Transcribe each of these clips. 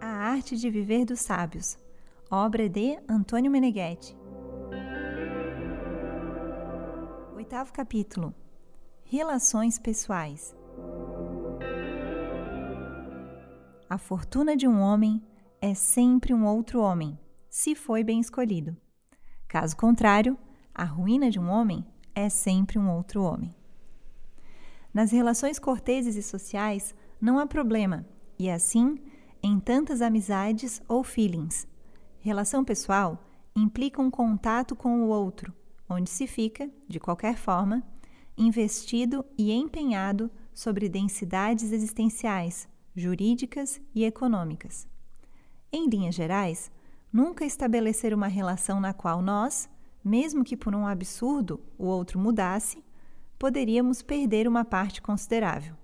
A Arte de Viver dos Sábios, obra de Antônio Meneghetti. Oitavo capítulo Relações pessoais. A fortuna de um homem é sempre um outro homem, se foi bem escolhido. Caso contrário, a ruína de um homem é sempre um outro homem. Nas relações corteses e sociais não há problema, e assim em tantas amizades ou feelings. Relação pessoal implica um contato com o outro, onde se fica, de qualquer forma, investido e empenhado sobre densidades existenciais, jurídicas e econômicas. Em linhas gerais, nunca estabelecer uma relação na qual nós, mesmo que por um absurdo o outro mudasse, poderíamos perder uma parte considerável.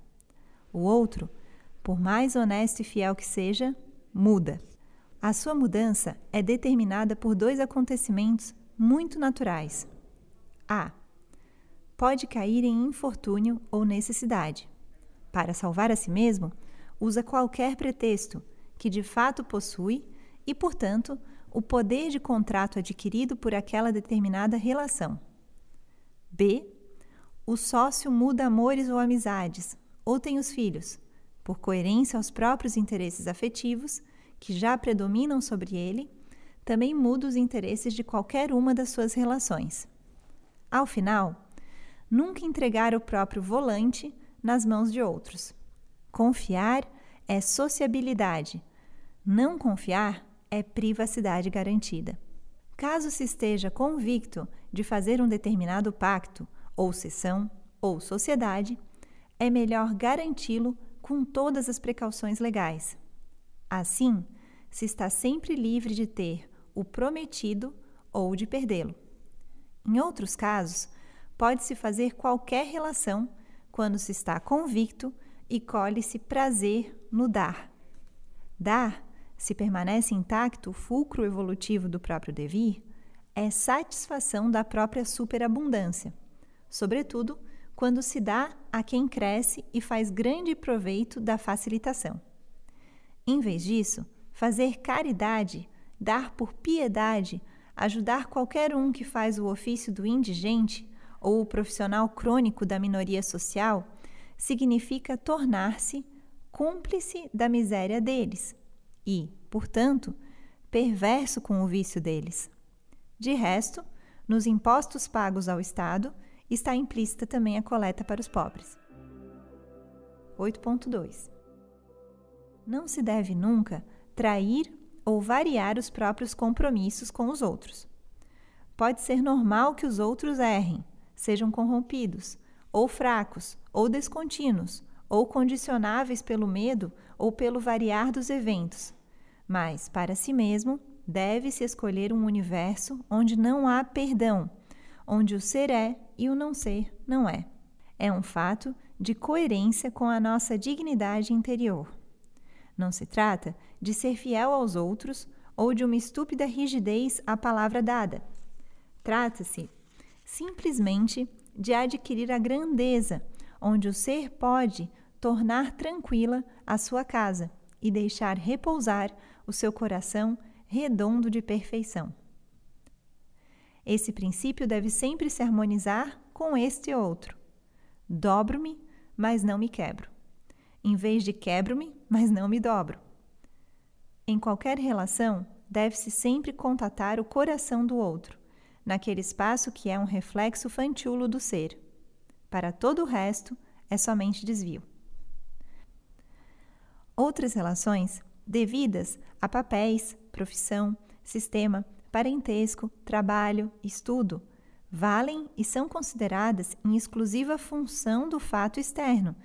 O outro, por mais honesto e fiel que seja, muda. A sua mudança é determinada por dois acontecimentos muito naturais. A pode cair em infortúnio ou necessidade. Para salvar a si mesmo, usa qualquer pretexto que de fato possui e, portanto, o poder de contrato adquirido por aquela determinada relação. B. O sócio muda amores ou amizades, ou tem os filhos, por coerência aos próprios interesses afetivos, que já predominam sobre ele, também muda os interesses de qualquer uma das suas relações. Ao final, nunca entregar o próprio volante nas mãos de outros. Confiar é sociabilidade. Não confiar é privacidade garantida. Caso se esteja convicto de fazer um determinado pacto, ou sessão, ou sociedade, é melhor garanti-lo com todas as precauções legais. Assim, se está sempre livre de ter o prometido ou de perdê-lo. Em outros casos, pode-se fazer qualquer relação quando se está convicto e colhe-se prazer no dar. Dar, se permanece intacto o fulcro evolutivo do próprio devir, é satisfação da própria superabundância, sobretudo quando se dá a quem cresce e faz grande proveito da facilitação. Em vez disso, fazer caridade, dar por piedade, ajudar qualquer um que faz o ofício do indigente, ou o profissional crônico da minoria social, significa tornar-se cúmplice da miséria deles e, portanto, perverso com o vício deles. De resto, nos impostos pagos ao Estado está implícita também a coleta para os pobres. 8.2 Não se deve nunca trair ou variar os próprios compromissos com os outros. Pode ser normal que os outros errem, sejam corrompidos, ou fracos, ou descontínuos, ou condicionáveis pelo medo ou pelo variar dos eventos. Mas, para si mesmo, deve-se escolher um universo onde não há perdão, onde o ser é e o não ser não é. É um fato de coerência com a nossa dignidade interior. Não se trata de ser fiel aos outros ou de uma estúpida rigidez à palavra dada. Trata-se simplesmente de adquirir a grandeza, onde o ser pode tornar tranquila a sua casa e deixar repousar o seu coração redondo de perfeição. Esse princípio deve sempre se harmonizar com este outro. Dobro-me, mas não me quebro. Em vez de quebro-me, mas não me dobro. Em qualquer relação, deve-se sempre contatar o coração do outro, naquele espaço que é um reflexo fantiulo do ser. Para todo o resto, é somente desvio. Outras relações, devidas a papéis, profissão, sistema, parentesco, trabalho, estudo, valem e são consideradas em exclusiva função do fato externo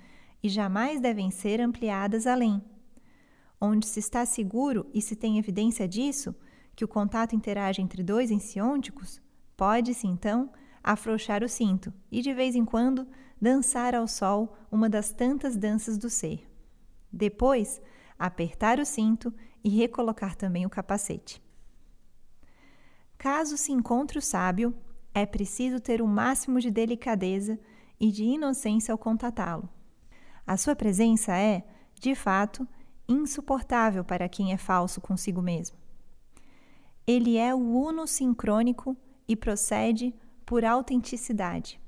e jamais devem ser ampliadas além. Onde se está seguro e se tem evidência disso, que o contato interage entre dois ensiônticos, Pode-se, então, afrouxar o cinto e, de vez em quando, dançar ao sol uma das tantas danças do ser. Depois, apertar o cinto e recolocar também o capacete. Caso se encontre o sábio, é preciso ter o máximo de delicadeza e de inocência ao contatá-lo. A sua presença é, de fato, insuportável para quem é falso consigo mesmo. Ele é o uno sincrônico e procede por autenticidade.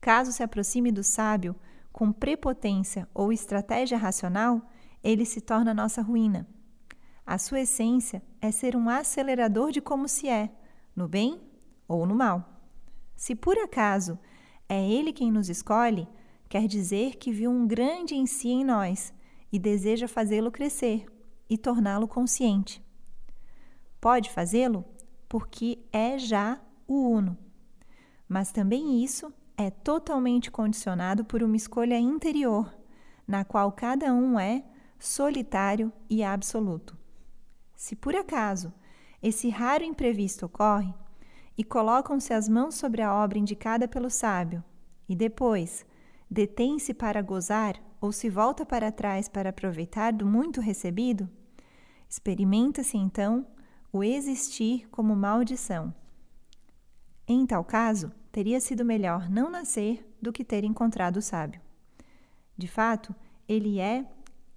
Caso se aproxime do sábio com prepotência ou estratégia racional, ele se torna nossa ruína. A sua essência é ser um acelerador de como se é, no bem ou no mal. Se por acaso é ele quem nos escolhe, quer dizer que viu um grande em si em nós e deseja fazê-lo crescer e torná-lo consciente. Pode fazê-lo porque é já o Uno. Mas também isso é totalmente condicionado por uma escolha interior, na qual cada um é solitário e absoluto. Se por acaso esse raro imprevisto ocorre e colocam-se as mãos sobre a obra indicada pelo sábio, e depois detém-se para gozar ou se volta para trás para aproveitar do muito recebido, experimenta-se então o existir como maldição. Em tal caso, teria sido melhor não nascer do que ter encontrado o sábio. De fato, ele é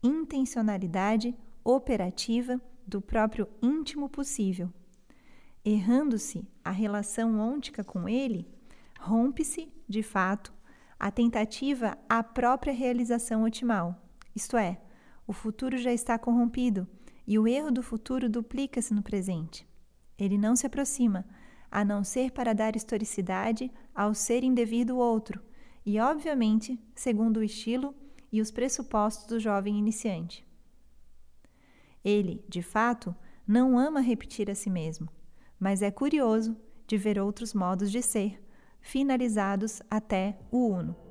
intencionalidade operativa do próprio íntimo possível. Errando-se a relação ôntica com ele, rompe-se, de fato, a tentativa à própria realização otimal. Isto é, o futuro já está corrompido e o erro do futuro duplica-se no presente. Ele não se aproxima, a não ser para dar historicidade ao ser indevido outro, e, obviamente, segundo o estilo e os pressupostos do jovem iniciante. Ele, de fato, não ama repetir a si mesmo, mas é curioso de ver outros modos de ser, finalizados até o uno.